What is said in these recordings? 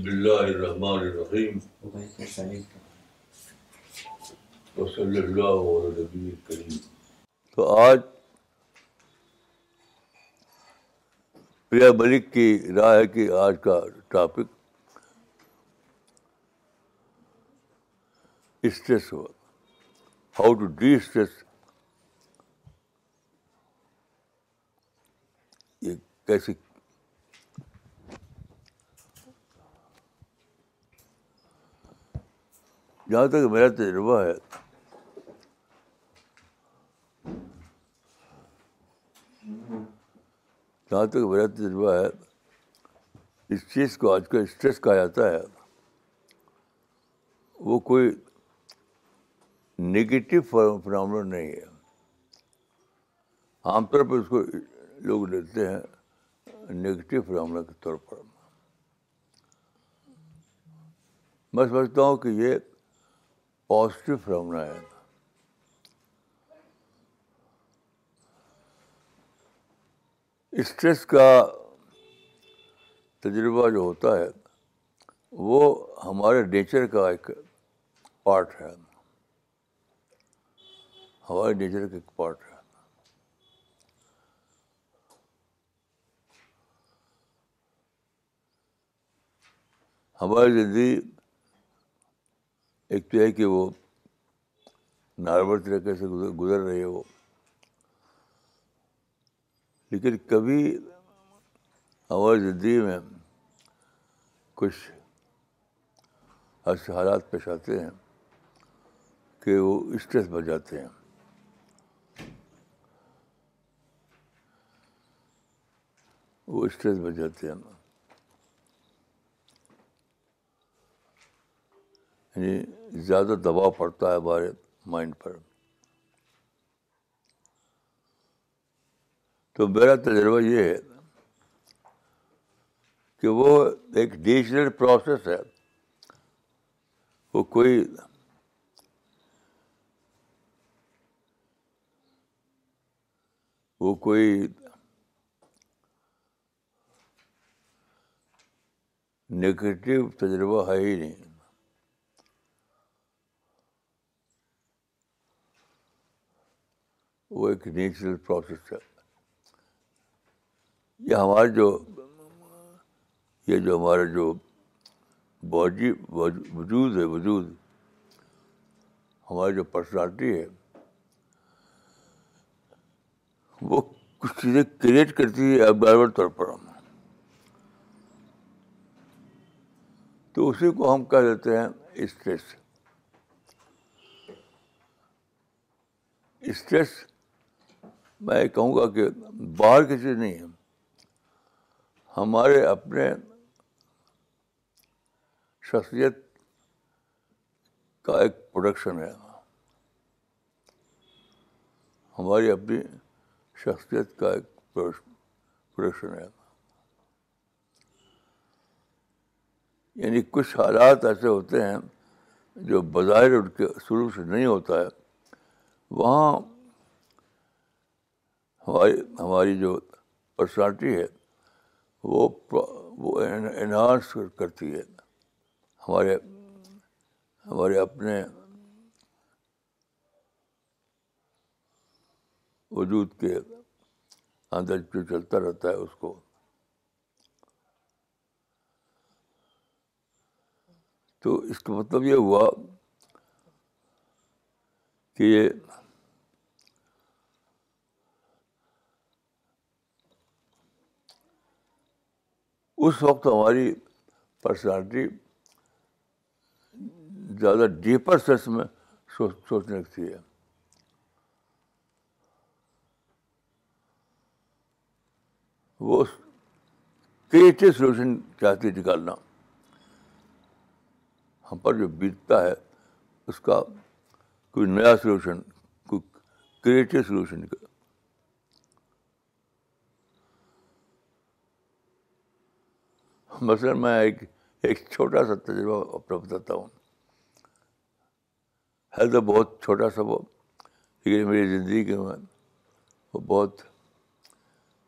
بسم اللہ الرحمن الرحیم وصلی اللہ علیہ نبی کریم تو آج پریا ملک کی رائے ہے کہ آج کا ٹاپک اسٹریس ہوا۔ ہاؤ ٹو ڈی اسٹریس یہ کیسے جہاں تک میرا تجربہ ہے۔ جہاں تک میرا تجربہ ہے، اس چیز کو آج کل اسٹریس کہا جاتا ہے۔ وہ کوئی نگیٹو فنامنا نہیں ہے۔ عام طور پر اس کو لوگ لیتے ہیں نگیٹو فنامنا کے طور پر۔ میں سمجھتا ہوں کہ یہ پازیٹیو فنامنا ہے اسٹریس کا تجربہ جو ہوتا ہے، وہ ہمارے نیچر کا ایک پارٹ ہے۔ ہمارے نیچر کا ایک پارٹ ہے۔ ہماری زندگی ایک تو ہے کہ وہ نارمل طریقے سے گزر رہی ہے وہ۔ لیکن کبھی ہماری زندگی میں کچھ ایسے حالات پیش آتے ہیں کہ وہ اسٹریس بن جاتے ہیں۔ وہ اسٹریس بن جاتے ہیں۔ یعنی زیادہ دباؤ پڑتا ہے ہمارے مائنڈ پر۔ تو میرا تجربہ یہ ہے کہ وہ ایک ڈیجیٹل پروسیس ہے۔ وہ کوئی وہ کوئی نگیٹو تجربہ ہے ہی نہیں۔ وہ ایک نیچرل پروسیس ہے۔ یہ ہمارے جو، یہ جو ہمارا جو باڈی وجود ہے، وجود۔ ہماری جو پرسنالٹی ہے، وہ کچھ چیزیں کریٹ کرتی ہے ابزارور طور پر۔ ہم تو اسی کو ہم کہہ دیتے ہیں اسٹریس۔ اسٹریس میں کہوں گا کہ باہر کی چیز نہیں ہے۔ ہمارے اپنے شخصیت کا ایک پروڈکشن ہے۔ ہماری اپنی شخصیت کا ایک پروڈکشن ہے۔ یعنی کچھ حالات ایسے ہوتے ہیں جو بظاہر ان کے شروع سے نہیں ہوتا ہے۔ وہاں ہماری ہماری جو پرسنالٹی ہے، وہ وہ انہانس کرتی ہے۔ ہمارے ہمارے اپنے وجود کے اندر جو چلتا رہتا ہے، اس کو۔ تو اس کا مطلب یہ ہوا کہ یہ اس وقت ہماری پرسنالٹی زیادہ ڈیپر سینس میں سوچنے لگتی ہے وہ کریٹو سولوشن چاہتی نکالنا۔ ہم پر جو بیتتا ہے، اس کا کوئی نیا سلوشن کوئی کریٹو سلوشن کا مثلاً میں ایک ایک چھوٹا سا تجربہ اپنا بتاتا ہوں۔ ہے تو بہت چھوٹا سا وہ، لیکن میری زندگی کے میں وہ بہت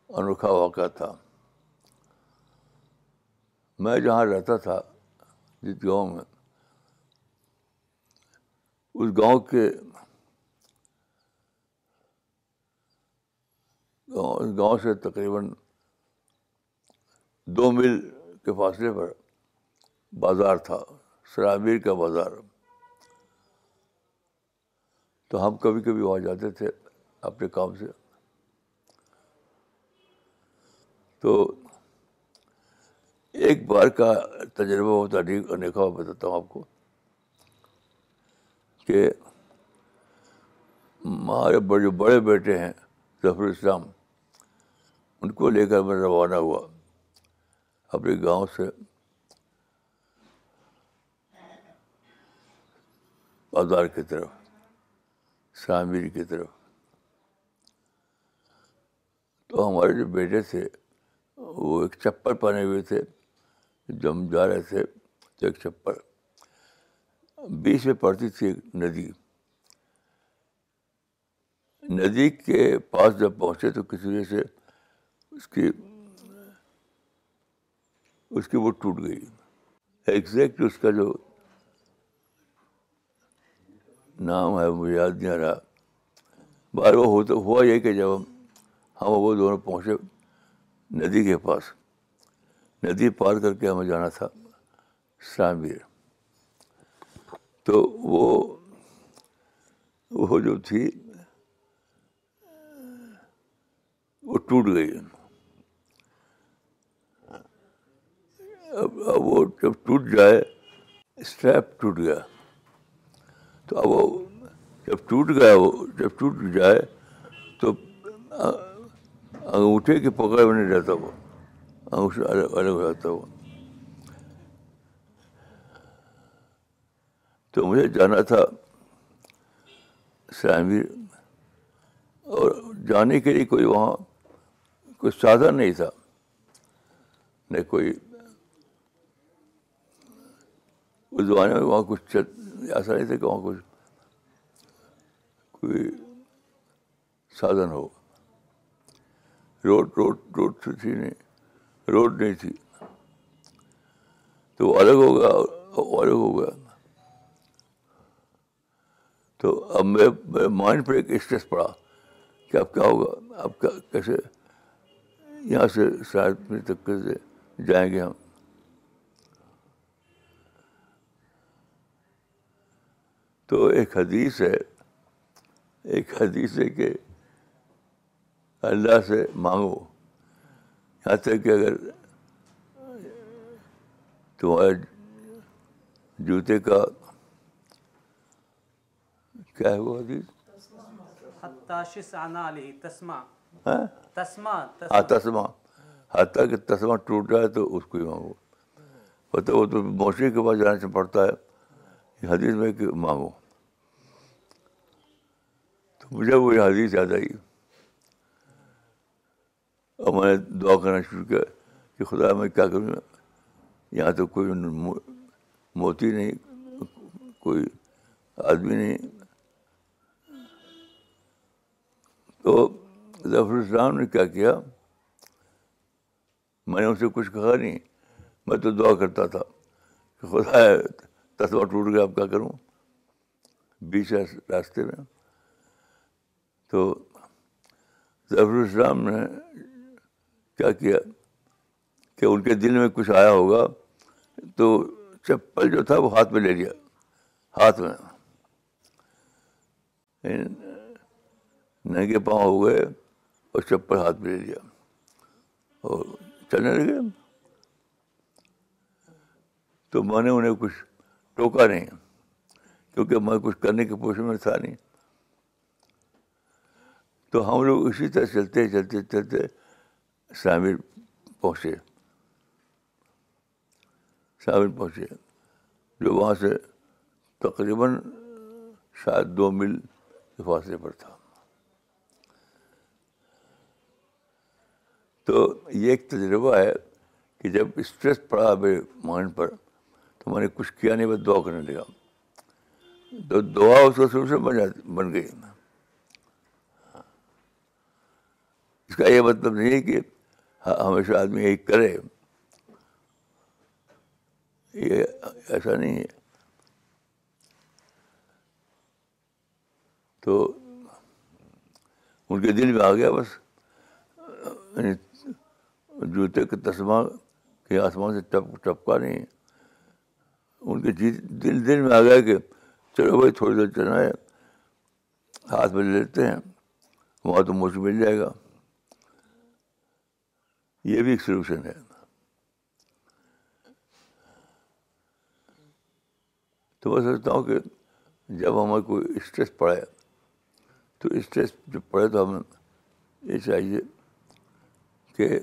انوکھا واقعہ تھا۔ میں جہاں رہتا تھا، جس گاؤں میں، اس گاؤں کے گاؤں سے تقریباً دو میل کے فاصلے پر بازار تھا سرامیر کا بازار۔ تو ہم کبھی کبھی وہاں جاتے تھے اپنے کام سے۔ تو ایک بار کا تجربہ ہوتا انیکا بتاتا ہوں آپ کو کہ ہمارے بڑے جو بڑے بیٹے ہیں، ظفر اسلام ان کو لے کر میں روانہ ہوا۔ اپنے گاؤں سے۔ بازار کی طرف شامیر کی طرف۔ تو ہمارے جو بیٹے تھے، وہ ایک چپل پہنے ہوئے تھے، جب ہم جا رہے تھے، تو ایک چپل۔ بیچ میں پڑتی تھی ایک ندی۔ ندی کے پاس جب پہنچے تو کسی وجہ سے اس کی اس کی وہ ٹوٹ گئی۔ ایگزیکٹ اس کا جو نام ہے، مجھے یاد نہیں آ رہا۔ بار وہ ہوتا، ہوا یہ کہ جب ہم ہم وہ دونوں پہنچے ندی کے پاس۔ ندی پار کر کے ہمیں جانا تھا شامیر تو وہ وہ جو تھی، وہ ٹوٹ گئی۔ اب اب وہ جب ٹوٹ جائے اسٹیپ ٹوٹ گیا۔ تو اب وہ جب ٹوٹ گیا، وہ جب ٹوٹ جائے، تو انگوٹھے کی پکڑ میں نہیں رہتا وہ۔ انگوٹھے الگ الگ ہو جاتا وہ۔ تو مجھے جانا تھا شامیر اور جانے کے لیے کوئی وہاں کوئی سادھن نہیں تھا، نہ کوئی اس زمانے میں وہاں کچھ ایسا نہیں تھا کہ وہاں کچھ کوئی سادھن ہو۔ روڈ روڈ روڈ تو تھی نہیں۔ روڈ نہیں تھی۔ تو وہ الگ ہو گیا الگ ہو گیا۔ تو اب میرے مائنڈ پر ایک اسٹریس پڑا کہ اب کیا ہوگا؟ اب کیا کیسے؟ یہاں سے شاید تک کیسے جائیں گے ہم۔ تو ایک حدیث ہے ایک حدیث ہے کہ اللہ سے مانگو۔ یہاں تک کہ اگر تمہارے جوتے کا کیا ہے وہ حدیث؟ ہاں؟ تسما حتیٰ کہ تسما ٹوٹ جائے تو اس کو ہی مانگو۔ پتہ وہ تو موسیقی کے پاس جانے سے پڑتا ہے حدیث میں کہ مانگو۔ تو مجھے وہ حدیث یاد آئی۔ اور میں نے دعا کرنا شروع کیا کہ خدا میں کیا کروں، یہاں تو کوئی موتی نہیں، کوئی آدمی نہیں۔ تو ظفر السلام نے کیا کیا؟ میں نے ان سے کچھ کہا نہیں، میں تو دعا کرتا تھا کہ خدا ہے تصویر ٹوٹ گیا، اب کیا کروں؟ بیچ راستے میں تو ظفر السلام نے کیا کیا کہ ان کے دل میں کچھ آیا ہوگا تو چپل جو تھا وہ ہاتھ میں لے لیا، ہاتھ میں۔ ننگے پاؤں ہو گئے اور چپل ہاتھ میں لے لیا۔ اور چلنے لگے۔ تو میں نے انہیں کچھ ٹوکا نہیں، کیونکہ میں کچھ کرنے کی پوچھ میں تھا نہیں۔ تو ہم لوگ اسی طرح چلتے چلتے چلتے شامل پہنچے۔ شامل پہنچے۔ جو وہاں سے تقریباً شاید دو میل کے فاصلے پر تھا۔ تو یہ ایک تجربہ ہے کہ جب اسٹریس پڑا میرے مائنڈ پر تو میں نے کچھ کیا نہیں بس دعا کرنے لگا۔ تو دعا اس کو شروع سے بن بن گئی۔ اس کا یہ مطلب نہیں ہے کہ ہمیشہ آدمی یہی کرے۔ یہ ایسا نہیں ہے۔ تو ان کے دل میں آ گیا بس۔ یعنی جوتے کے تسمہ کے آسمان سے ٹپ، ٹپکا نہیں۔ ان کے جی، دل دل میں آ گیا کہ چلو بھائی تھوڑی دیر چلنا ہے ہاتھ میں لیتے ہیں، وہاں تو مجھے مل جائے گا۔ یہ بھی ایک سلوشن ہے تو میں سوچتا ہوں کہ جب ہمیں کوئی اسٹریس پڑے تو اسٹریس جو پڑے تو ہمیں یہ چاہیے کہ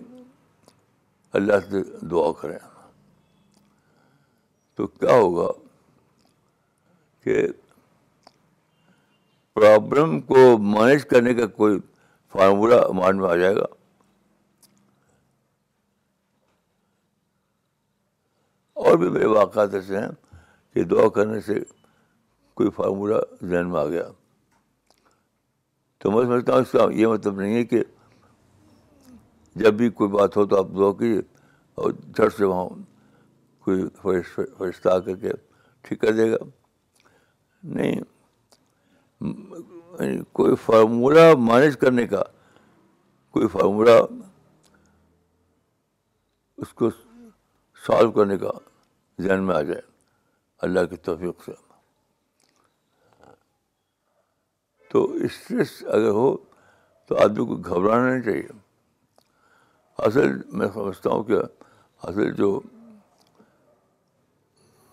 اللہ سے دعا کریں تو کیا ہوگا کہ پرابلم کو مینیج کرنے کا کوئی فارمولہ مائنڈ میں آ جائے گا؟ اور بھی میرے واقعات ایسے ہیں کہ دعا کرنے سے کوئی فارمولہ ذہن میں آ گیا۔ تو میں سمجھتا ہوں اس کا یہ مطلب نہیں ہے کہ جب بھی کوئی بات ہو تو آپ دعا کیجیے اور جھٹ سے وہاں کوئی فرشتہ آ کر کے ٹھیک کر دے گا۔ نہیں کوئی فارمولہ مینیج کرنے کا، کوئی فارمولہ اس کو سالو کرنے کا ذہن میں آ جائے۔ اللہ کی توفیق سے۔ تو اسٹریس اگر ہو تو آدمی کو گھبرانا نہیں چاہیے۔ اصل میں سمجھتا ہوں کہ اصل جو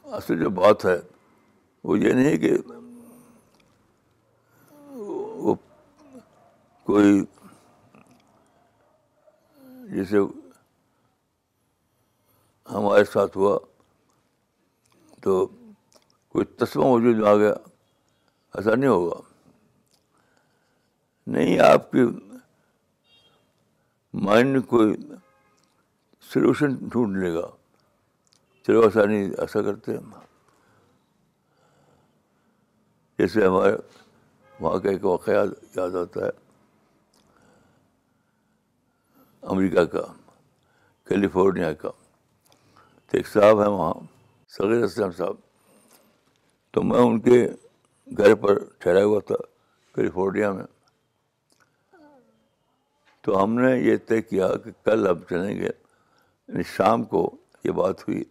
اصل جو بات ہے وہ یہ نہیں کہ وہ کوئی جیسے ہمارے ساتھ ہوا۔ تو کوئی تسمہ موجود میں آ گیا، ایسا نہیں ہوگا۔ نہیں، آپ کی مائنڈ میں کوئی سلوشن ڈھونڈ لے گا۔ چلو، ایسا نہیں، ایسا کرتے ہم جیسے ہمارے وہاں کا ایک واقعہ یاد آتا ہے۔ امریکہ کا، کیلیفورنیا کا۔ تو ایک صاحب ہیں وہاں۔ صغیر اسلم صاحب، تو میں ان کے گھر پر ٹھہرا ہوا تھا، کیلیفورنیا میں۔ تو ہم نے یہ طے کیا کہ کل ہم چلیں گے۔ یعنی شام کو یہ بات ہوئی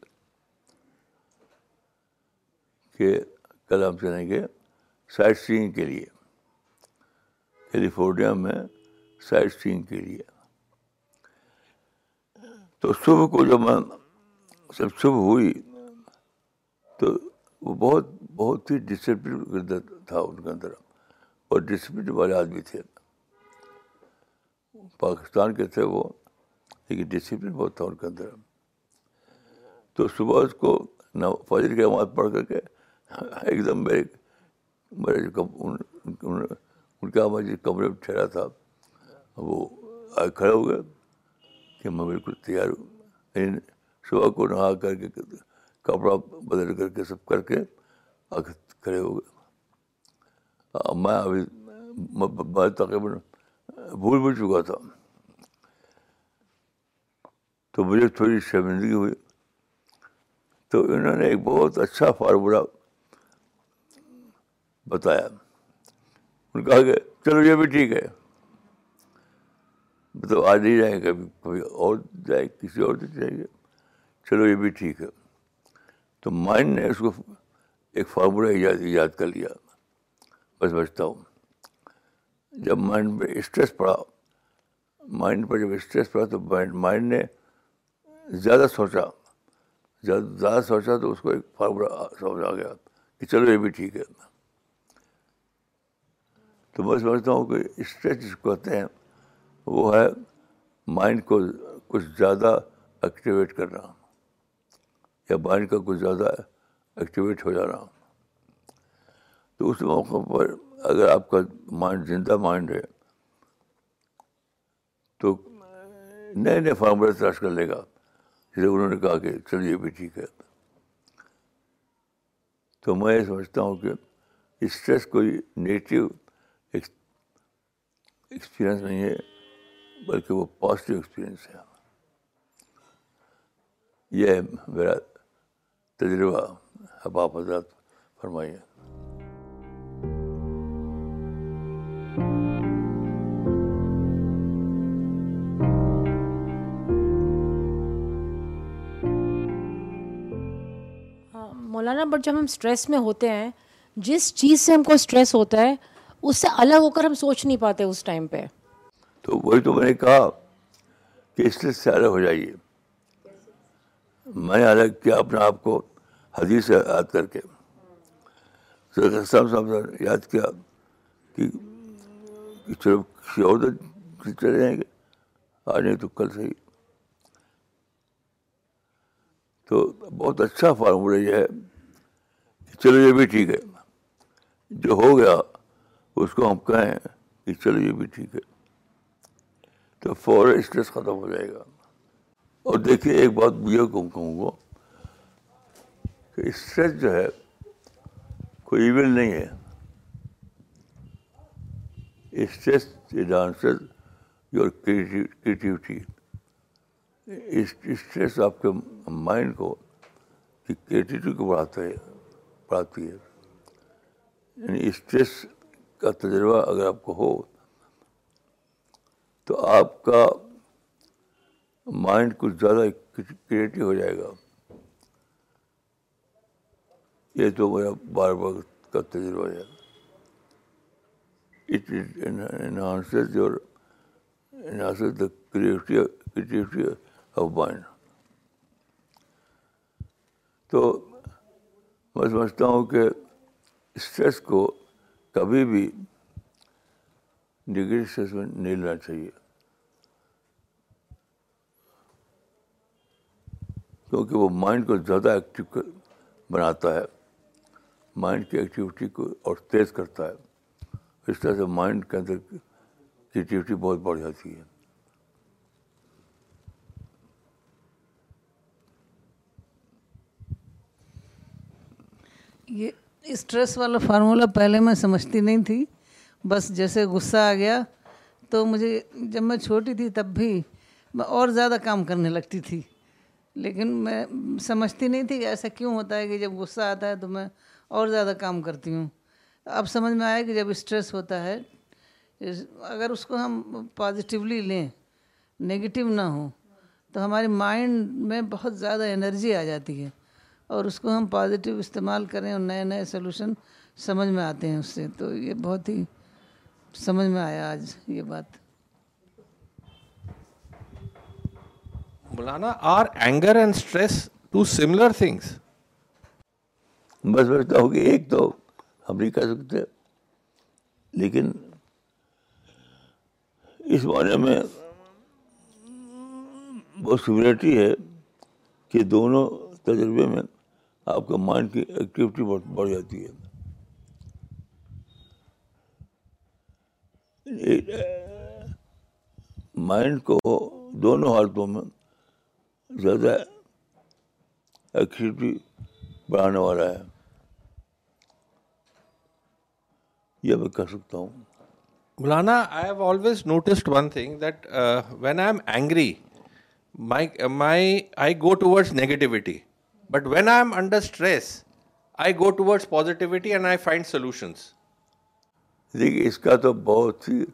کہ کل ہم چلیں گے سائٹ سینگ کے لیے۔ کیلیفورنیا میں سائٹ سینگ کے لیے۔ تو صبح کو جب میں، جب صبح ہوئی تو وہ بہت بہت ہی ڈسپلن تھا ان کے اندر۔ اور ڈسپلن والے آدمی تھے۔ پاکستان کے تھے وہ، لیکن ڈسپلن بہت تھا ان کے اندر۔ تو صبح اس کو فجر کی آواز پڑھ کر کے ایک دم میرے میرے ان کا میں جس کمرے میں ٹھہرا تھا، وہ کھڑے ہو گئے کہ میں بالکل تیار ہوں۔ یعنی صبح کو نہا کر کے کپڑا بدل کر کے سب کر کے کھڑے ہو گئے۔ میں ابھی میں تقریباً بھول بھی چکا تھا۔ تو مجھے تھوڑی شرمندگی ہوئی۔ تو انہوں نے ایک بہت اچھا فارمولہ بتایا۔ ان کہا کہ، چلو یہ بھی ٹھیک ہے۔ مطلب آج نہیں جائیں گے، کبھی کبھی اور جائے کسی اور سے جائیں گے۔ چلو یہ بھی ٹھیک ہے۔ تو مائنڈ نے اس کو ایک فارمولہ ایجاد ایجاد کر لیا۔ بس بچتا ہوں۔ جب مائنڈ پہ اسٹریس پڑا مائنڈ پر جب اسٹریس پڑا تو مائنڈ نے زیادہ سوچا۔ زیادہ سوچا تو اس کو ایک فارمولہ سمجھ آ گیا کہ چلو یہ بھی ٹھیک ہے۔ تو میں سمجھتا ہوں کہ اسٹریس جس کو کہتے ہیں وہ ہے مائنڈ کو کچھ زیادہ ایکٹیویٹ کرنا۔ یا مائنڈ کا کچھ زیادہ ایکٹیویٹ ہو جانا تو اس موقع پر اگر آپ کا مائنڈ زندہ مائنڈ ہے، تو نئے نئے فارمولے تلاش کر لے گا۔ جیسے انہوں نے کہا کہ چلیے بھی ٹھیک ہے۔ تو میں یہ سمجھتا ہوں کہ اسٹریس کوئی نیگیٹو ایکسپیرئنس نہیں ہے، بلکہ وہ پازیٹیو ایکسپیرئنس ہے۔ یہ میرا تجربہ اب آپ حضرات فرمائیے مولانا بٹ جب ہم اسٹریس میں ہوتے ہیں جس چیز سے ہم کو اسٹریس ہوتا ہے اس سے الگ ہو کر ہم سوچ نہیں پاتے اس ٹائم پہ۔ تو وہی تو میں نے کہا کہ اسٹریس سے الگ ہو جائیے۔ میں نے الگ کیا اپنے آپ کو حدیث سے یاد کر کے۔ صاحب نے یاد کیا کہ چلو کسی اور چلے جائیں گے، آج نہیں تو کل صحیح تو بہت اچھا فارمولہ یہ ہے کہ چلو یہ بھی ٹھیک ہے، جو ہو گیا اس کو ہم کہیں کہ چلو یہ بھی ٹھیک ہے۔ تو فوراً اسٹریس ختم ہو جائے گا۔ اور دیکھیے، ایک بات یہ کہوں گا کہ اسٹریس جو ہے، کوئی ایون نہیں ہے۔ Stress dances your creativity stress آپ کے مائنڈ کو کریٹیوٹی کو بڑھاتا ہے بڑھاتی ہے۔ یعنی اسٹریس کا تجربہ اگر آپ کو ہو، تو آپ کا مائنڈ کچھ زیادہ کریٹو ہو جائے گا۔ یہ تو میرا بار بار کا تجربہ ہے۔ It enhances your enhances the creativity of mind تو میں سمجھتا ہوں کہ اسٹریس کو کبھی بھی نگیٹو اسٹریس میں نہیں لینا چاہیے۔ کیونکہ وہ مائنڈ کو زیادہ ایکٹیو بناتا ہے۔ مائنڈ کی ایکٹیویٹی کو اور تیز کرتا ہے۔ اس طرح سے مائنڈ کے اندر کریٹیوٹی بہت بڑھ جاتی ہے۔ یہ اسٹریس والا فارمولہ پہلے میں سمجھتی نہیں تھی۔ بس جیسے غصہ آ گیا تو مجھے جب میں چھوٹی تھی تب بھی میں اور زیادہ کام کرنے لگتی تھی۔ لیکن میں سمجھتی نہیں تھی کہ ایسا کیوں ہوتا ہے کہ جب غصہ آتا ہے تو میں اور زیادہ کام کرتی ہوں۔ اب سمجھ میں آیا کہ جب اسٹریس ہوتا ہے اگر اس کو ہم پازیٹیولی لیں نگیٹو نہ ہوں، تو ہمارے مائنڈ میں بہت زیادہ انرجی آ جاتی ہے۔ اور اس کو ہم پازیٹیو استعمال کریں اور نئے نئے سلوشن سمجھ میں آتے ہیں اس سے۔ تو یہ بہت ہی سمجھ میں آیا آج یہ بات۔ مولانا are anger and stress two similar things بس بچتا ہوں کہ ایک تو ہم نہیں کہہ سکتے، لیکن اس معنی میں بہت سملرٹی ہے کہ دونوں تجربے میں آپ کا مائنڈ کی ایکٹیویٹی بڑھ جاتی ہے۔ مائنڈ کو دونوں حالتوں میں زیادہ ایکٹیویٹی بڑھانے والا ہے۔ یہ میں کہہ سکتا ہوں۔ مولانا I have always noticed one thing that when I am angry my I go towards negativity but when I am under stress I go towards positivity and I find solutions دیکھیے اس کا تو بہت ہی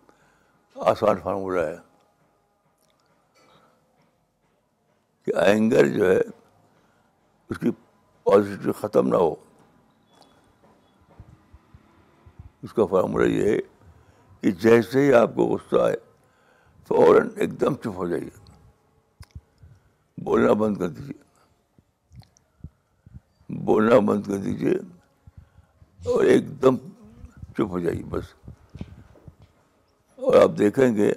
آسان فارمولہ ہے۔ کہ anger جو ہے، اس کی پازیٹیو ختم نہ ہو۔ اس کا فارمولہ یہ ہے کہ جیسے ہی آپ کو غصہ آئے، فوراً ایک دم چپ ہو جائیے۔ بولنا بند کر دیجیے۔ بولنا بند کر دیجیے اور ایک دم چپ ہو جائیے بس۔ اور آپ دیکھیں گے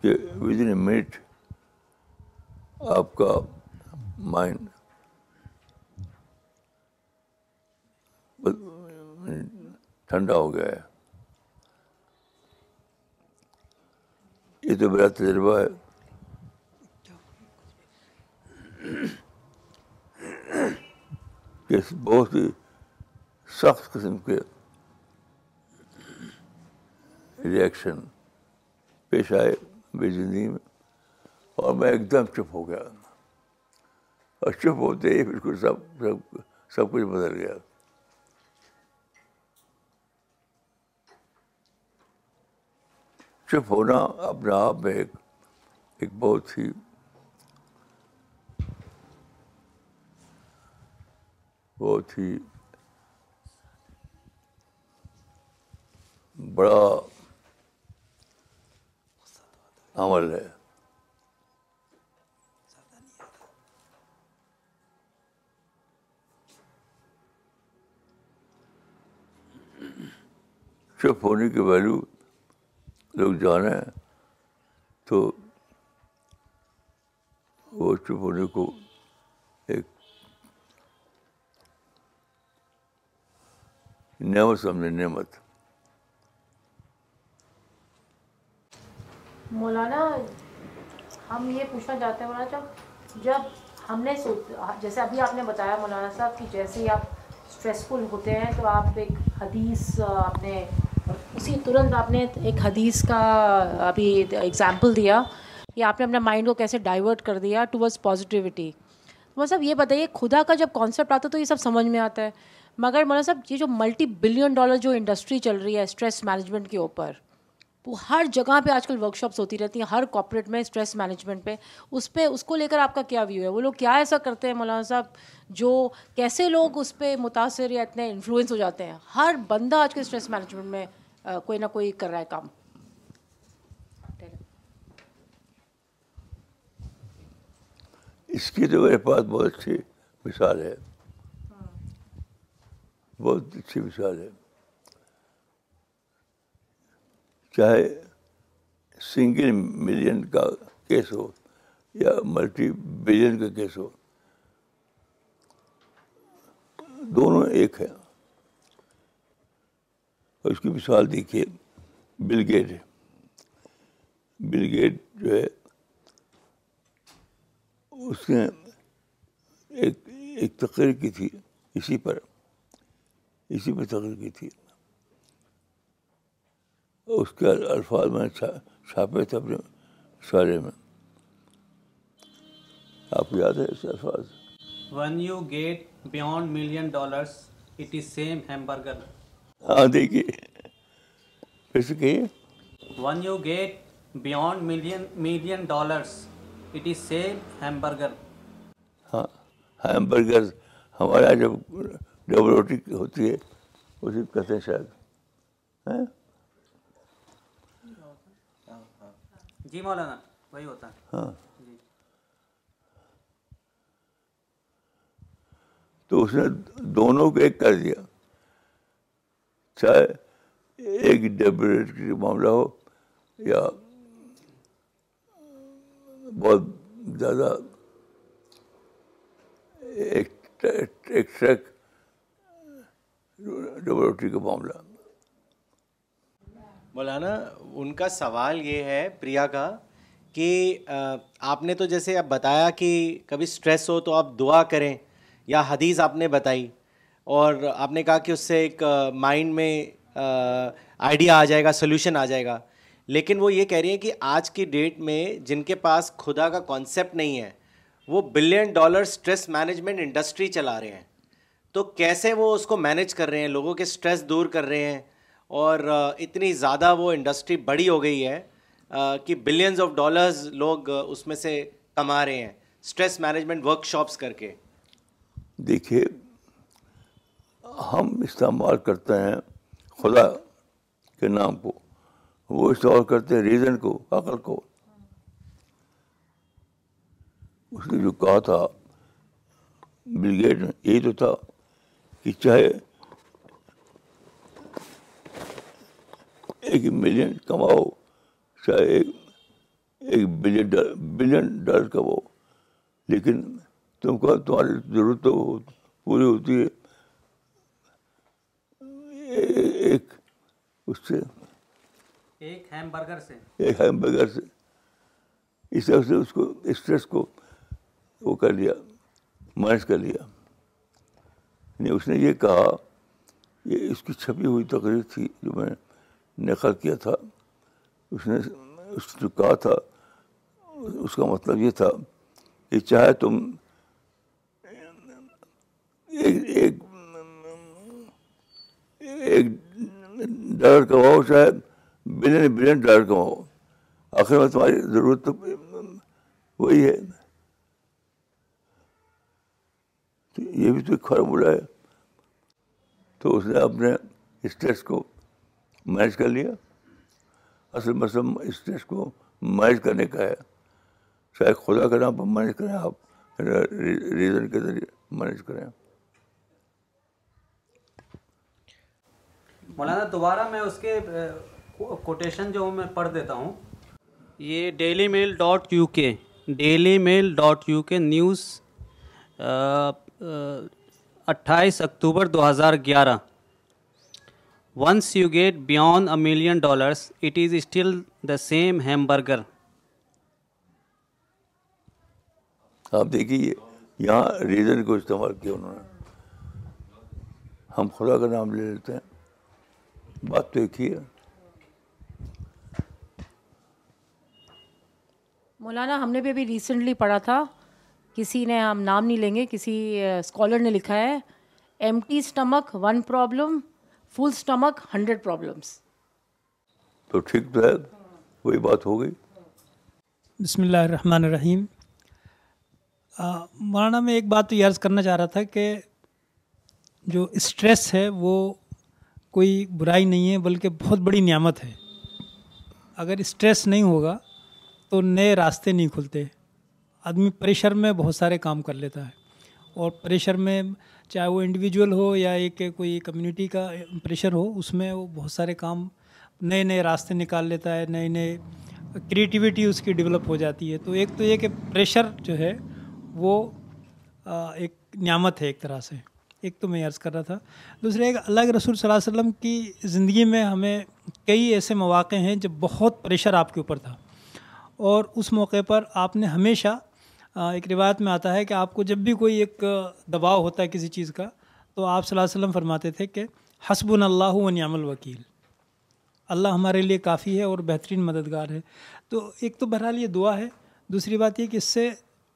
کہ ود ان اے منٹ آپ کا مائنڈ ٹھنڈا ہو گیا ہے۔ یہ تو میرا تجربہ ہے۔ کہ بہت ہی سخت قسم کے ریئیکشن پیش آئے میری زندگی میں۔ اور میں ایک دم چپ ہو گیا۔ اور چپ ہوتے ہی بالکل سب سب سب کچھ بدل گیا۔ چپ ہونا اپنے آپ میں ایک ایک بہت ہی بہت ہی بڑا عمل ہے۔ چپ ہونے کی ویلو لوگ جانیں تو وہ چپ ہونے کو ایک نعمت سمجھے، نعمت۔ مولانا، ہم یہ پوچھنا چاہتے ہیں مولانا جب جب ہم نے جیسے ابھی آپ نے بتایا مولانا صاحب کہ جیسے ہی آپ اسٹریسفل ہوتے ہیں تو آپ ایک حدیث آپ نے اسی ترنت آپ نے ایک حدیث کا ابھی ایگزامپل دیا کہ آپ نے اپنے مائنڈ کو کیسے ڈائیورٹ کر دیا ٹورڈز پازیٹیوٹی مولانا صاحب یہ بتائیے، خدا کا جب کانسیپٹ آتا ہے تو یہ سب سمجھ میں آتا ہے۔ مگر مولانا صاحب یہ جو ملٹی بلین ڈالر جو انڈسٹری چل رہی ہے اسٹریس مینجمنٹ کے اوپر، وہ ہر جگہ پہ آج کل ورک شاپس ہوتی رہتی ہیں، ہر کارپوریٹ میں اسٹریس مینجمنٹ پہ۔ اس پہ، اس کو لے کر آپ کا کیا ویو ہے؟ وہ لوگ کیا ایسا کرتے ہیں مولانا صاحب جو کیسے لوگ اس پہ متاثر یا اتنے انفلوئنس ہو جاتے ہیں؟ ہر بندہ آج کل اسٹریس مینجمنٹ میں کوئی نہ کوئی کر رہا ہے کام اس کی تو میرے پاس بہت اچھی مثال ہے بہت اچھی مثال ہے چاہے سنگل ملین کا کیس ہو یا ملٹی بلین کا کیس ہو دونوں ایک ہے اور اس کی مثال دیکھیے بل گیٹ بل گیٹ جو ہے، اس نے ایک ایک تقریر کی تھی اسی پر۔ اسی پہ تقریر کی تھی۔ اس کے الفاظ میں چھاپے تھے اپنے اشارے میں۔ آپ کو یاد ہے اس الفاظ؟ When you get beyond million dollars it is same hamburger ہاں دیکھیے۔ پھر سے کہیے۔ When you get beyond million million dollars it is ہاں ہمارے یہاں جب ڈبل روٹی ہوتی ہے اسی کہتے ہیں شاید جی مولانا وہی ہوتا ہے۔ ہاں۔ جی۔ تو اس نے دونوں کو ایک کر دیا۔ چاہے ایک ڈیبریٹ کا معاملہ ہو یا بہت زیادہ ایک ٹرک ڈبل کا معاملہ۔ مولانا، ان کا سوال یہ ہے پریا کا کہ آپ نے تو جیسے اب بتایا کہ کبھی اسٹریس ہو تو آپ دعا کریں یا حدیث آپ نے بتائی۔ اور آپ نے کہا کہ اس سے ایک مائنڈ میں آئیڈیا آ جائے گا سلیوشن آ جائے گا۔ لیکن وہ یہ کہہ رہی ہیں کہ آج کی ڈیٹ میں جن کے پاس خدا کا کانسیپٹ نہیں ہے، وہ billion dollar stress management industry چلا رہے ہیں۔ تو کیسے وہ اس کو مینیج کر رہے ہیں؟ لوگوں کے اسٹریس دور کر رہے ہیں۔ اور اتنی زیادہ وہ انڈسٹری بڑی ہو گئی ہے کہ بلینز آف ڈالرز لوگ اس میں سے کما رہے ہیں۔ اسٹریس مینجمنٹ ورک شاپس کر کے۔ دیکھیے ہم استعمال کرتے ہیں خدا کے نام کو، وہ استعمال کرتے ہیں ریزن کو، عقل کو۔ اس نے جو کہا تھا بلگیٹ نے یہی تو تھا کہ چاہے ایک ملین کماؤ، چاہے ایک ایک بلین ڈالر بلین ڈالر کماؤ، لیکن تم کو تمہاری ضرورت تو پوری ہوتی ہے ایک اس سے۔ ایک ہیم برگر سے۔ ایک ہیم برگر سے۔ اس طرح سے اس کو اسٹریس کو وہ کر لیا مینج کر لیا۔ یعنی اس نے یہ کہا یہ اس کی چھپی ہوئی تقریر تھی جو میں نقل کیا تھا۔ اس نے اس جو کہا تھا اس کا مطلب یہ تھا کہ چاہے تم ایک ایک ایک ڈالر کماؤ چاہے بلین بلین ڈالر کماؤ۔ آخر میں تمہاری ضرورت تو وہی ہے۔ تو یہ بھی تو ایک فارمولہ ہے۔ تو اس نے اپنے اسٹریس کو مینج کر لیا۔ اصل مسئلہ اسٹریس کو مینج کرنے کا ہے۔ شاید خدا کا نام پر مینج کریں آپ، ریزن کے ذریعے مینج کریں۔ مولانا، دوبارہ میں اس کے کوٹیشن جو میں پڑھ دیتا ہوں۔ یہ Daily Mail dot U K, Daily Mail dot U K news اٹھائیس اکتوبر دو ہزار گیارہ۔ Once you get beyond a million dollars it is still the same hamburger آپ دیکھیے، یہاں ریزن کو استعمال کیا انہوں نے۔ ہم خدا کا نام لے لیتے ہیں۔ بات تو ایک ہی ہے۔ مولانا ہم نے بھی ابھی ریسنٹلی پڑھا تھا۔ کسی نے ہم نام نہیں لیں گے کسی اسکالر نے لکھا ہے empty stomach one problem full stomach hundred problems تو ٹھیک تو ہے وہی بات ہو گئی۔ بسم اللہ الرحمن الرحیم۔ مولانا میں ایک بات تو یہ عرض کرنا چاہ رہا تھا کہ جو اسٹریس ہے وہ کوئی برائی نہیں ہے، بلکہ بہت بڑی نعمت ہے۔ اگر اسٹریس نہیں ہوگا تو نئے راستے نہیں کھلتے۔ آدمی پریشر میں بہت سارے کام کر لیتا ہے۔ اور پریشر میں چاہے وہ انڈیویجول ہو یا ایک کوئی کمیونٹی کا پریشر ہو، اس میں وہ بہت سارے کام نئے نئے راستے نکال لیتا ہے، نئے نئے کریٹیوٹی اس کی ڈیولپ ہو جاتی ہے۔ تو ایک تو یہ کہ پریشر جو ہے وہ ایک نعمت ہے ایک طرح سے۔ ایک تو میں عرض کر رہا تھا۔ دوسرے، ایک اللہ کے رسول صلی اللہ علیہ وسلم کی زندگی میں ہمیں کئی ایسے مواقع ہیں جب بہت پریشر آپ کے اوپر تھا۔ اور اس موقع پر آپ نے ہمیشہ ایک روایت میں آتا ہے کہ آپ کو جب بھی کوئی ایک دباؤ ہوتا ہے کسی چیز کا، تو آپ صلی اللہ علیہ وسلم فرماتے تھے کہ حسب اللہ و نعم الوکیل۔ اللہ ہمارے لیے کافی ہے اور بہترین مددگار ہے۔ تو ایک تو بہرحال یہ دعا ہے۔ دوسری بات یہ کہ اس سے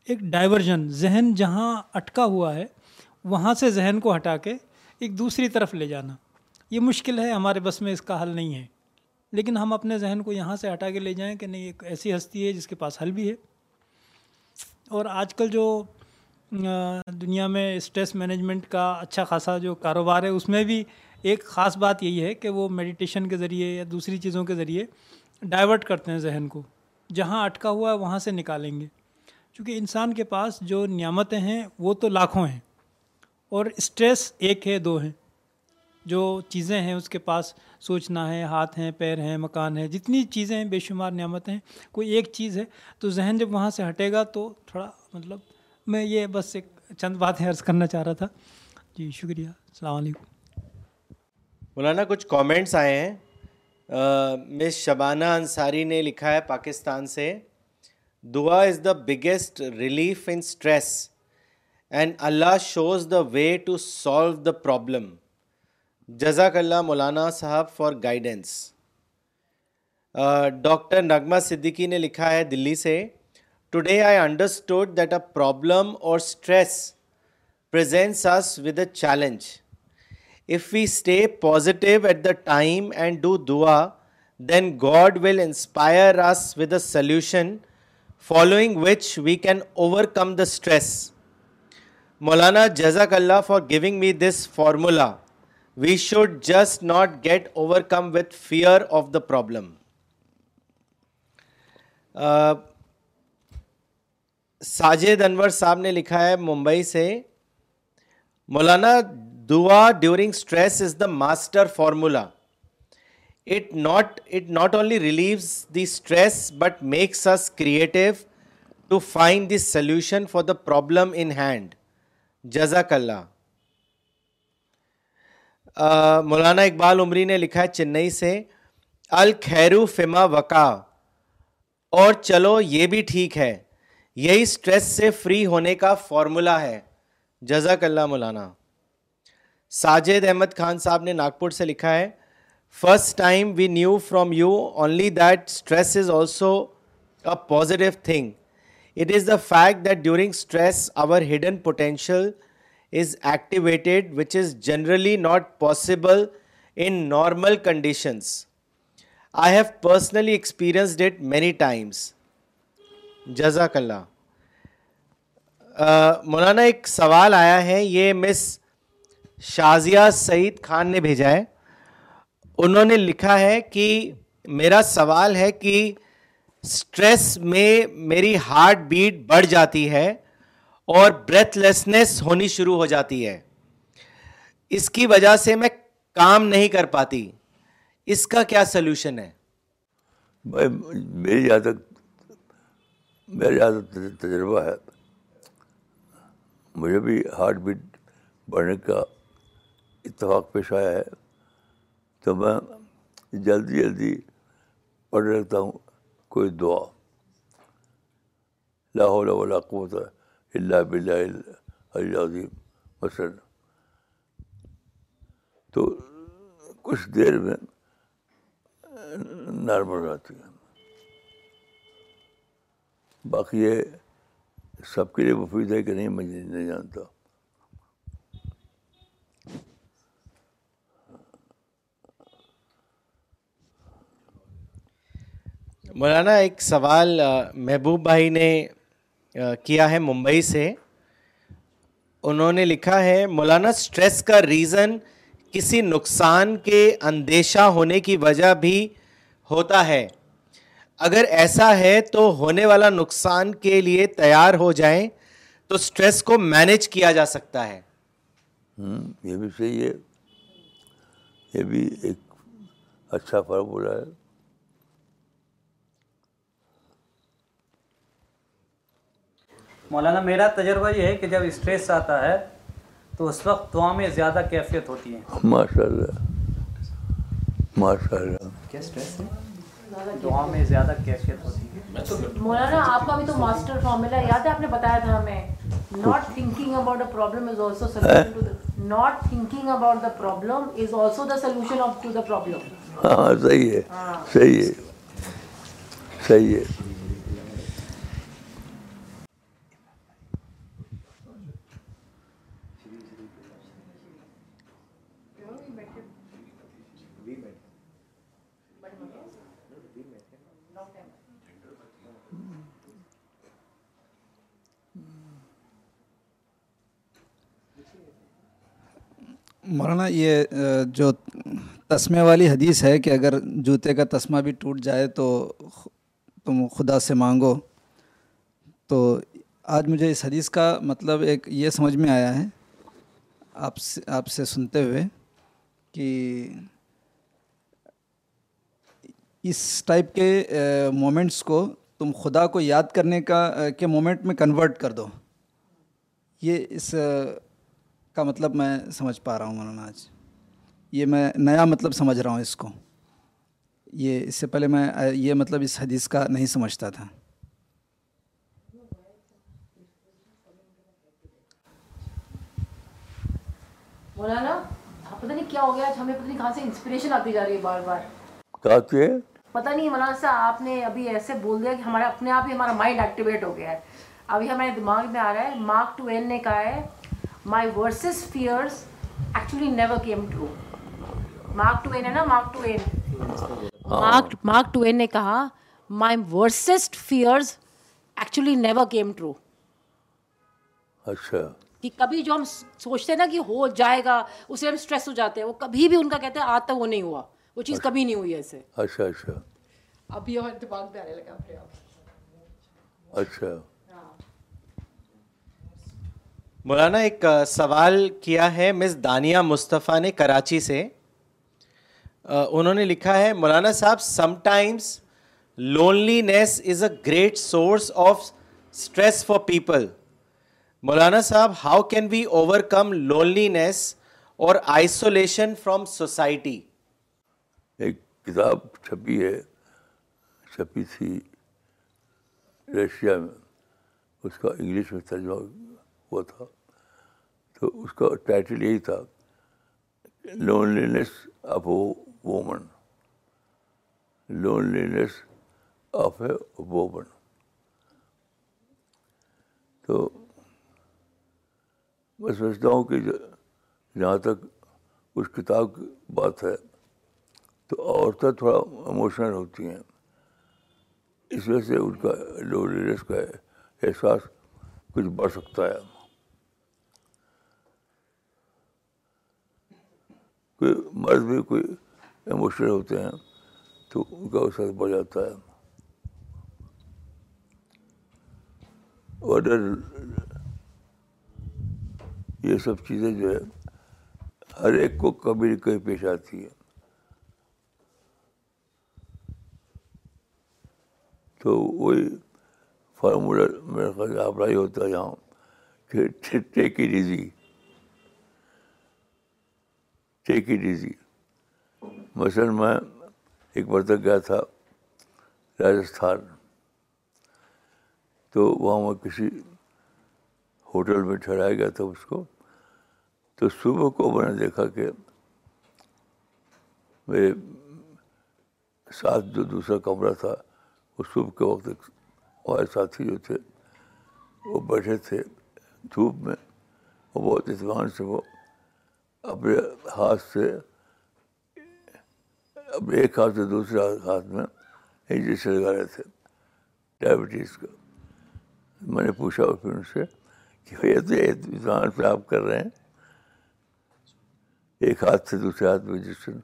ایک ڈائیورژن، ذہن جہاں اٹکا ہوا ہے وہاں سے ذہن کو ہٹا کے ایک دوسری طرف لے جانا۔ یہ مشکل ہے، ہمارے بس میں اس کا حل نہیں ہے۔ لیکن ہم اپنے ذہن کو یہاں سے ہٹا کے لے جائیں کہ نہیں، ایک ایسی ہستی ہے جس کے پاس حل بھی ہے۔ اور آج کل جو دنیا میں اسٹریس مینجمنٹ کا اچھا خاصا جو کاروبار ہے، اس میں بھی ایک خاص بات یہی ہے کہ وہ میڈیٹیشن کے ذریعے یا دوسری چیزوں کے ذریعے ڈائیورٹ کرتے ہیں ذہن کو۔ جہاں اٹکا ہوا ہے، وہاں سے نکالیں گے۔ چونکہ انسان کے پاس جو نعمتیں ہیں، وہ تو لاکھوں ہیں۔ اور اسٹریس ایک ہے، دو ہیں۔ جو چیزیں ہیں اس کے پاس سوچنا ہے، ہاتھ ہیں، پیر ہیں، مکان ہے جتنی چیزیں ہیں بے شمار نعمتیں ہیں، کوئی ایک چیز ہے، تو ذہن جب وہاں سے ہٹے گا تو تھوڑا مطلب میں یہ بس ایک چند باتیں عرض کرنا چاہ رہا تھا۔ جی شکریہ۔ السلام علیکم۔ مولانا، کچھ کامنٹس آئے ہیں۔ مس شبانہ انصاری نے لکھا ہے پاکستان سے، دعا is the biggest relief in stress and Allah shows the way to solve the problem جزاک اللہ مولانا صاحب فار گائیڈنس ڈاکٹر نغمہ صدیقی نے لکھا ہے دلی سے today I understood that a problem اور stress presents us with a challenge if we stay positive at the time and do دعا then God will inspire us with a solution following which we can overcome the stress مولانا جزاک اللہ for giving me this formula we should just not get overcome with fear of the problem Sajid Anwar صاحب نے لکھا ہے ممبئی سے، مولانا دعا during stress is the master formula it not it not only relieves the stress but makes us creative to find the solution for the problem in hand جزاک اللہ مولانا اقبال عمری نے لکھا ہے چنئی سے، الخیرو فما وقا اور چلو یہ بھی ٹھیک ہے، یہی اسٹریس سے فری ہونے کا فارمولا ہے۔ جزاک اللہ مولانا۔ ساجد احمد خان صاحب نے ناگپور سے لکھا ہے، first time we knew from you, only that stress is also a positive thing. It is the fact that during stress our hidden potential is activated, which is generally not possible in normal conditions. I have personally experienced it many times. Jazakallah. مولانا ایک سوال آیا ہے یہ مس شازیہ سعید خان نے بھیجا ہے انہوں نے لکھا ہے کہ میرا سوال ہے کہ سٹریس میں میری ہارٹ بیٹ بڑھ جاتی ہے اور بریتھ لیسنس ہونی شروع ہو جاتی ہے۔ اس کی وجہ سے میں کام نہیں کر پاتی۔ اس کا کیا سلوشن ہے؟ بھائی میری جہاں تک میرا جہاں تک تجربہ ہے۔ مجھے بھی ہارٹ بیٹ بڑھنے کا اتفاق پیش آیا ہے۔ تو میں جلدی جلدی پڑھ رکھتا ہوں۔ کوئی دعا۔ لا حول ولا قوت الا باللہ العلی العظیم۔ مثلا تو کچھ دیر میں نارمل آتی ہے۔ باقی یہ سب کے لیے مفید ہے کہ نہیں، میں نہیں جانتا۔ مولانا، ایک سوال محبوب بھائی نے کیا ہے ممبئی سے؟ انہوں نے لکھا ہے، مولانا، سٹریس کا ریزن کسی نقصان کے اندیشہ ہونے کی وجہ بھی ہوتا ہے۔ اگر ایسا ہے تو ہونے والا نقصان کے لیے تیار ہو جائیں تو سٹریس کو مینج کیا جا سکتا ہے۔ یہ بھی صحیح ہے۔ یہ بھی ایک اچھا فارمولہ ہے۔ مولانا میرا تجربہ یہ ہے کہ جب اسٹریس آتا ہے تو اس وقت دعا میں زیادہ کیفیت ہوتی ہے۔ ماشاء اللہ ماشاء اللہ کیا اسٹریس ہے؟ دعا میں زیادہ کیفیت ہوتی ہے۔ مولانا آپ کا بھی تو ماسٹر فارمولا یاد ہے؟ آپ نے بتایا تھا ہمیں۔ Not thinking about a problem is also solution not thinking about the problem is also the solution of to the problem ہاں صحیح ہے۔ صحیح ہے۔ صحیح ہے۔ مولانا، یہ جو تسمے والی حدیث ہے کہ اگر جوتے کا تسمہ بھی ٹوٹ جائے تو تم خدا سے مانگو، تو آج مجھے اس حدیث کا مطلب ایک یہ سمجھ میں آیا ہے آپ سے آپ سے سنتے ہوئے کہ اس ٹائپ کے مومنٹس کو تم خدا کو یاد کرنے کا کے مومنٹ میں کنورٹ کر دو۔ یہ اس کا مطلب میں سمجھ پا رہا ہوں مولانا آج۔ یہ میں نیا مطلب سمجھ رہا ہوں اس کو۔ یہ اس سے پہلے میں یہ مطلب اس حدیث کا نہیں سمجھتا تھا۔ مولانا پتہ نہیں کیا ہو گیا۔ آج ہمیں پتہ نہیں کہاں سے انسپریشن آتی جا رہی ہے بار بار کہا کہ پتہ نہیں مولانا صاحب آپ نے ابھی ایسے بول دیا کہ ہمارا اپنے آپ ہی ہمارا مائنڈ ایکٹیویٹ ہو گیا ہے۔ ابھی ہمارے دماغ میں آ رہا ہے مارک ٹوین نے کہا ہے my worst fears actually never came true Mark Twain ہے نا Mark Twain Mark Mark Twain نے کہا my worst fears actually never came true اچھا کہ کبھی جو ہم سوچتے ہیں نا کہ ہو جائے گا اسے ہم اسٹریس ہو جاتے ہیں وہ کبھی بھی ان کا کہتے ہیں آج تک وہ نہیں ہوا وہ چیز کبھی نہیں ہوئی ایسے اچھا اچھا ابھی اور دماغ میں آنے لگا اچھا مولانا، ایک سوال کیا ہے مس دانیہ مصطفیٰ نے کراچی سے؟ انہوں نے لکھا ہے، مولانا صاحب sometimes loneliness is a great source of stress for people مولانا صاحب how can we overcome loneliness اور آئسولیشن فرام سوسائٹی ایک کتاب چھپی ہے، چھپی تھی رشیا میں، اس کا انگلش میں ترجمہ ہوا تھا۔ تو اس کا ٹائٹل یہی تھا loneliness of a woman loneliness of a woman تو میں سمجھتا ہوں کہ جہاں تک اس کتاب کی بات ہے، تو عورتیں تھوڑا اموشنل ہوتی ہیں۔ اس وجہ سے ان کا لولینس کا احساس کچھ بڑھ سکتا ہے۔ کوئی مرد بھی کوئی ایموشنل ہوتے ہیں تو ان کا احساس بڑھ جاتا ہے۔ اور یہ سب چیزیں جو ہے، ہر ایک کو کبھی نہ کبھی پیش آتی ہے تو وہی فارمولا میرے خیال اپلائی ہوتا ہے یہاں کہ take it easy take it easy مثلاً میں ایک بار تک گیا تھا راجستھان، تو وہاں میں کسی ہوٹل میں ٹھہرایا گیا تھا اس کو۔ تو صبح کو میں نے دیکھا کہ میرے ساتھ جو دوسرا کمرہ تھا، وہ صبح کے وقت ہمارے ساتھی جو تھے، وہ بیٹھے تھے دھوپ میں، وہ بہت اطمینان سے وہ اپنے ہاتھ سے، اپنے ایک ہاتھ سے دوسرے ہاتھ میں انجیکشن لگا رہے تھے، ڈائبٹیز کا میں نے پوچھا پھر ان سے کہ یہ تو اطمینان پہ آپ کر رہے ہیں۔ ایک ہاتھ سے دوسرے ہاتھ میں انجیکشن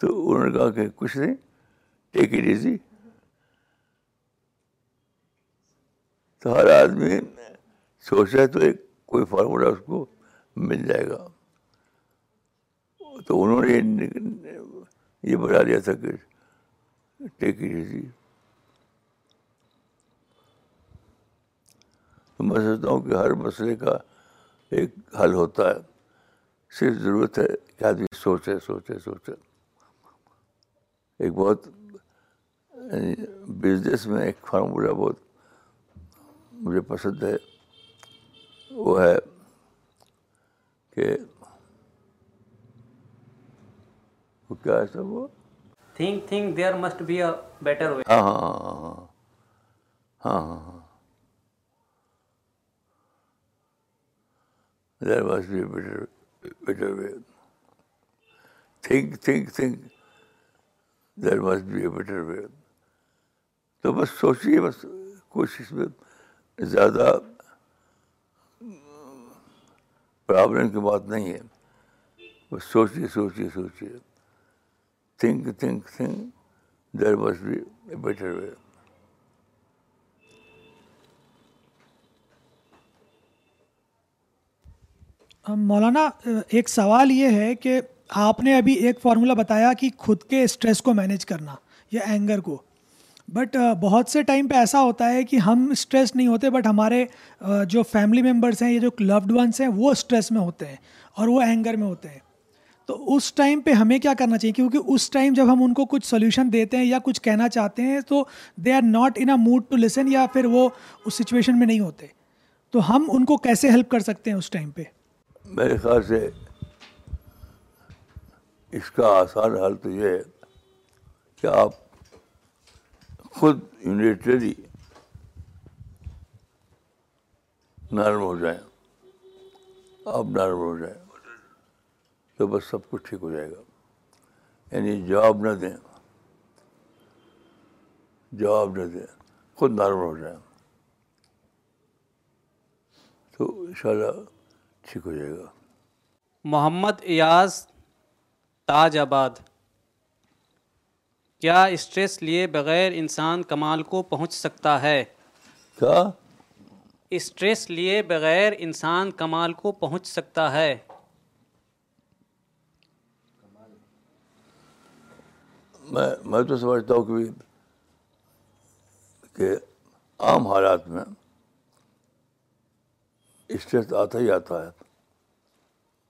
تو انہوں نے کہا کہ کچھ نہیں ٹیک اٹ ایزی تو ہر آدمی سوچ رہے تو ایک کوئی فارمولا اس کو مل جائے گا۔ تو انہوں نے یہ بتا دیا تھا کہ ٹیک ایزی۔ تو میں سمجھتا ہوں کہ ہر مسئلے کا ایک حل ہوتا ہے۔ صرف ضرورت ہے کہ آدمی سوچے سوچے سوچے۔ ایک بہت یعنی بزنس میں ایک فارمولا بہت مجھے پسند ہے۔ وہ ہے کہ وہ کیا ہے سب وہ؟ Think think there must be a better way ہاں ہاں ہاں ہاں ہاں ہاں there must be better better way think think think there must be a better way تو بس سوچیے بس کوشش میں زیادہ پرابلم کی بات نہیں ہے۔ بس سوچیے سوچیے سوچیے think think think there must be a better way مولانا، ایک سوال یہ ہے کہ آپ نے ابھی ایک فارمولا بتایا کہ خود کے اسٹریس کو مینیج کرنا یا اینگر کو۔ بٹ uh, بہت سے ٹائم پہ ایسا ہوتا ہے کہ ہم اسٹریس نہیں ہوتے بٹ ہمارے uh, جو فیملی ممبرس ہیں یا جو لوڈ ونس ہیں، وہ اسٹریس میں ہوتے ہیں اور وہ اینگر میں ہوتے ہیں. تو اس ٹائم پہ ہمیں کیا کرنا چاہیے؟ کیونکہ اس ٹائم جب ہم ان کو کچھ سلیوشن دیتے ہیں یا کچھ کہنا چاہتے ہیں، تو they are not in a mood to listen یا پھر وہ اس سچویشن میں نہیں ہوتے. تو ہم ان کو کیسے ہیلپ کر سکتے ہیں اس ٹائم پہ؟ میرے خیال سے اس کا آسان حل تو یہ ہے کہ آپ خود یونیٹری نرم ہو جائیں آپ نرم ہو جائیں۔ تو بس سب کچھ ٹھیک ہو جائے گا۔ یعنی جواب نہ دیں۔ جواب نہ دیں۔ خود نرم ہو جائیں۔ تو ان شاء اللہ ٹھیک ہو جائے گا۔ محمد ایاز تاج آباد۔ کیا اسٹریس لیے بغیر انسان کمال کو پہنچ سکتا ہے؟ کیا؟ اسٹریس لیے بغیر انسان کمال کو پہنچ سکتا ہے۔ میں میں تو سمجھتا ہوں کہ کہ عام حالات میں اسٹریس آتا ہی آتا ہے۔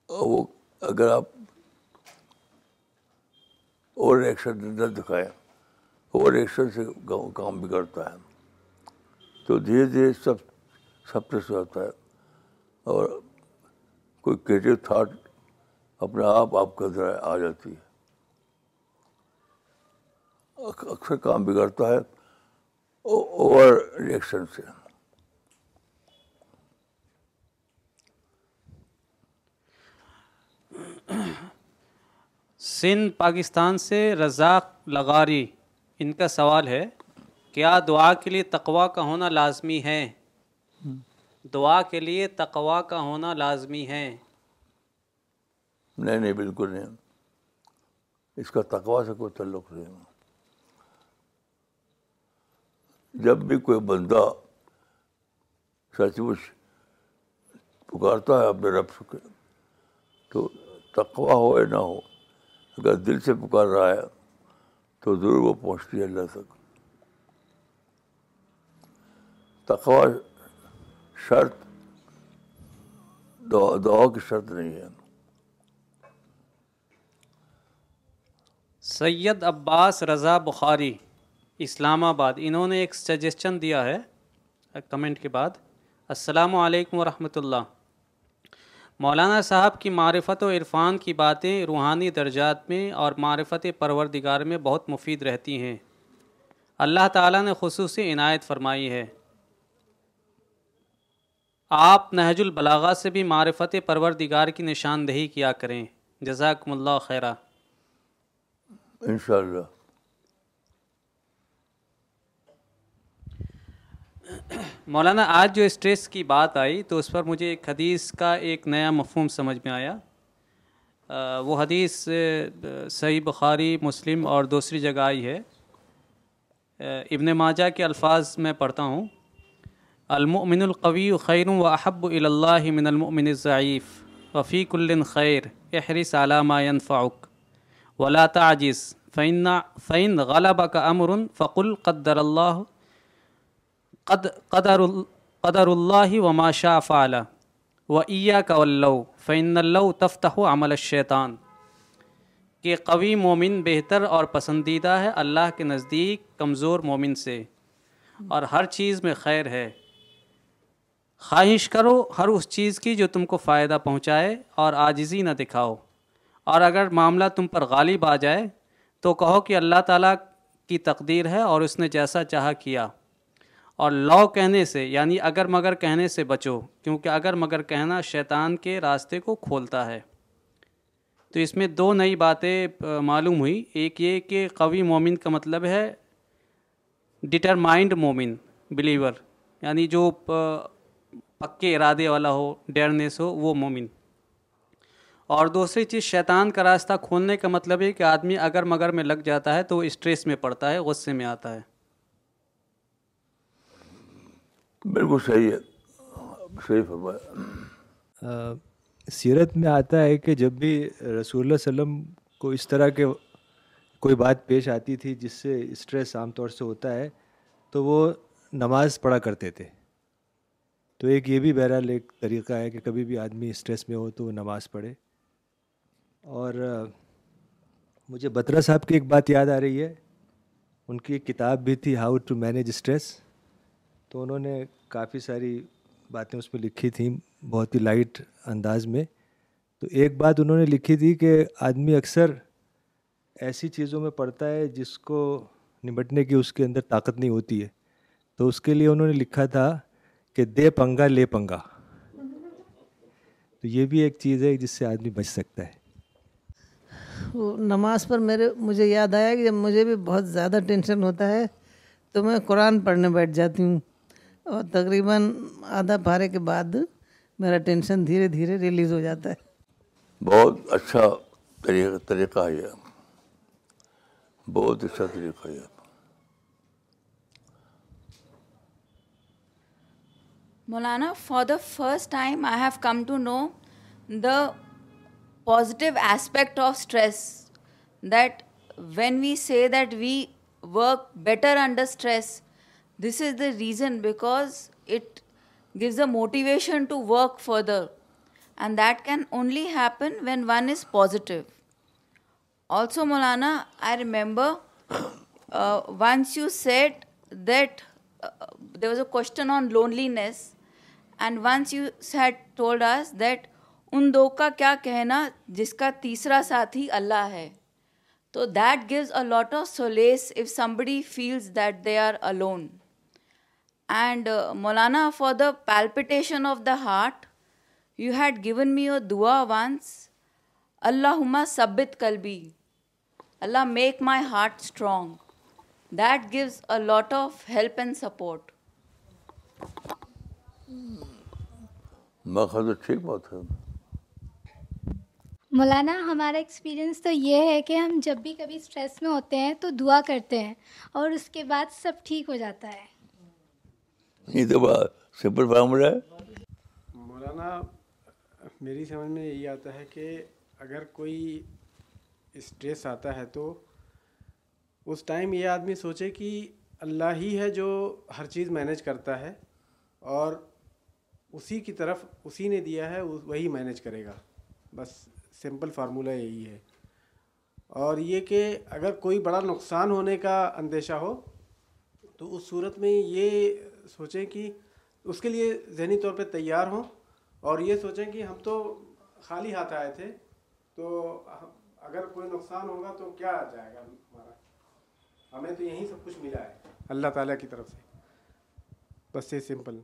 اور وہ اگر آپ اور ایکشن نہ دکھایا اور ایکشن سے کام بگڑتا ہے۔ تو دھیرے دھیرے سب سب سے ہوتا ہے۔ اور کوئی کریٹو تھاٹ اپنے آپ آپ کے اندر آ جاتی ہے۔ اکثر کام بگڑتا ہے اوور ریئیکشن سے۔ سندھ پاکستان سے رزاق لغاری، ان کا سوال ہے، کیا دعا کے لیے تقوا کا ہونا لازمی ہے؟ دعا کے لیے تقوا کا ہونا لازمی ہے۔ نہیں نہیں، بالکل نہیں۔ اس کا تقوا سے کوئی تعلق نہیں۔ جب بھی کوئی بندہ سچ مچ پکارتا ہے اپنے رب سے، تو تقوا ہو یا نہ ہو۔ اگر دل سے پکار رہا ہے، تو ضرور وہ پہنچتی ہے اللہ تک۔ تقوا شرط، دعا دعا کی شرط نہیں ہے۔ سید عباس رضا بخاری اسلام آباد انہوں نے ایک سجیشن دیا ہے، کمنٹ کے بعد۔ السلام علیکم ورحمۃ اللہ۔ مولانا صاحب کی معرفت و عرفان کی باتیں روحانی درجات میں اور معرفت پروردگار میں بہت مفید رہتی ہیں۔ اللہ تعالیٰ نے خصوصی عنایت فرمائی ہے۔ آپ نہج البلاغا سے بھی معرفت پروردگار کی نشاندہی کیا کریں۔ جزاکم اللہ خیرہ۔ انشاءاللہ۔ مولانا، آج جو اسٹریس کی بات آئی تو اس پر مجھے ایک حدیث کا ایک نیا مفہوم سمجھ میں آیا۔ وہ حدیث صحیح بخاری، مسلم اور دوسری جگہ آئی ہے۔ ابن ماجہ کے الفاظ میں پڑھتا ہوں۔ المؤمن القوی خیر و احب اللہ من المؤمن الضعیف وفیق الن خیر احرس علامہ ينفعك ولا تعجز فعن فعین غلبہ کا امر فقل قدر اللہ قد قدر قدر اللہ و ماشا فعلا و عیا کا اللہ فعن اللہ تفتح عمل الشیطان. کہ قوی مومن بہتر اور پسندیدہ ہے اللہ کے نزدیک کمزور مومن سے. اور ہر چیز میں خیر ہے. خواہش کرو ہر اس چیز کی جو تم کو فائدہ پہنچائے اور عاجزی نہ دکھاؤ. اور اگر معاملہ تم پر غالب آ جائے تو کہو کہ اللہ تعالیٰ کی تقدیر ہے اور اس نے جیسا چاہا کیا. اور لو کہنے سے یعنی اگر مگر کہنے سے بچو، کیونکہ اگر مگر کہنا شیطان کے راستے کو کھولتا ہے۔ تو اس میں دو نئی باتیں معلوم ہوئی۔ ایک یہ کہ قوی مومن کا مطلب ہے ڈٹرمائنڈ مومن بلیور یعنی جو پکے ارادے والا ہو ڈیئرنیس ہو، وہ مومن۔ اور دوسری چیز، شیطان کا راستہ کھولنے کا مطلب ہے کہ آدمی اگر مگر میں لگ جاتا ہے تو وہ اسٹریس میں پڑتا ہے، غصے میں آتا ہے۔ بالکل صحیح ہے، صحیح فرمایا۔ سیرت میں آتا ہے کہ جب بھی رسول اللہ علیہ وسلم کو اس طرح کے کوئی بات پیش آتی تھی جس سے اسٹریس عام طور سے ہوتا ہے، تو وہ نماز پڑھا کرتے تھے۔ تو ایک یہ بھی بہرحال ایک طریقہ ہے کہ کبھی بھی آدمی اسٹریس میں ہو تو وہ نماز پڑھے۔ اور مجھے بترا صاحب کی ایک بات یاد آ رہی ہے۔ ان کی ایک کتاب بھی تھی ہاؤ ٹو مینیج اسٹریس تو انہوں نے کافی ساری باتیں اس میں لکھی تھیں، بہت ہی لائٹ انداز میں۔ تو ایک بات انہوں نے لکھی تھی کہ آدمی اکثر ایسی چیزوں میں پڑھتا ہے جس کو نمٹنے کی اس کے اندر طاقت نہیں ہوتی ہے۔ تو اس کے لیے انہوں نے لکھا تھا کہ دے پنگا، لے پنگا۔ تو یہ بھی ایک چیز ہے جس سے آدمی بچ سکتا ہے۔ وہ نماز پر میرے، مجھے یاد آیا کہ جب مجھے بھی بہت زیادہ ٹینشن ہوتا ہے تو میں قرآن پڑھنے بیٹھ جاتی ہوں۔ اور تقریباً آدھا پارے کے بعد میرا ٹینشن دھیرے دھیرے ریلیز ہو جاتا ہے بہت اچھا طریقہ طریقہ ہے یہ بہت اچھا طریقہ ہے Maulana, for the first time I have come to know the positive aspect of stress, that when we say that we work better under stress, this is the reason because it goes a motivation to work further and that can only happen when one is positive also Maulana I remember once you said that there was a question on loneliness and once you said told us that ان دو کا کیا کہنا جس کا تیسرا ساتھی اللہ ہے تو that gives a lot of solace if somebody feels that they are a and Maulana for the palpitation of the heart you had given me a دعا ونس اللہ ثبت Allah make my heart strong. That gives a lot of help and support. میں خیال تو ٹھیک بات ہے مولانا ہمارا experience تو یہ ہے کہ ہم جب بھی کبھی اسٹریس میں ہوتے ہیں تو دعا کرتے ہیں اور اس کے بعد سب ٹھیک ہو جاتا ہے یہ تو سمپل فارمولا ہے۔ مولانا، میری سمجھ میں یہی آتا ہے کہ اگر کوئی اسٹریس آتا ہے تو اس ٹائم یہ آدمی سوچے کہ اللہ ہی ہے جو ہر چیز مینیج کرتا ہے اور اسی کی طرف اسی نے دیا ہے وہی مینیج کرے گا۔ بس سمپل فارمولہ یہی ہے۔ اور یہ کہ اگر کوئی بڑا نقصان ہونے کا اندیشہ ہو تو اس صورت میں یہ سوچیں کہ اس کے لیے ذہنی طور پہ تیار ہوں اور یہ سوچیں کہ ہم تو خالی ہاتھ آئے تھے، تو اگر کوئی نقصان ہوگا تو کیا آ جائے گا ہمارا؟ ہمیں تو یہیں سب کچھ ملا ہے۔ اللہ تعالیٰ کی طرف سے۔ بس یہ سمپل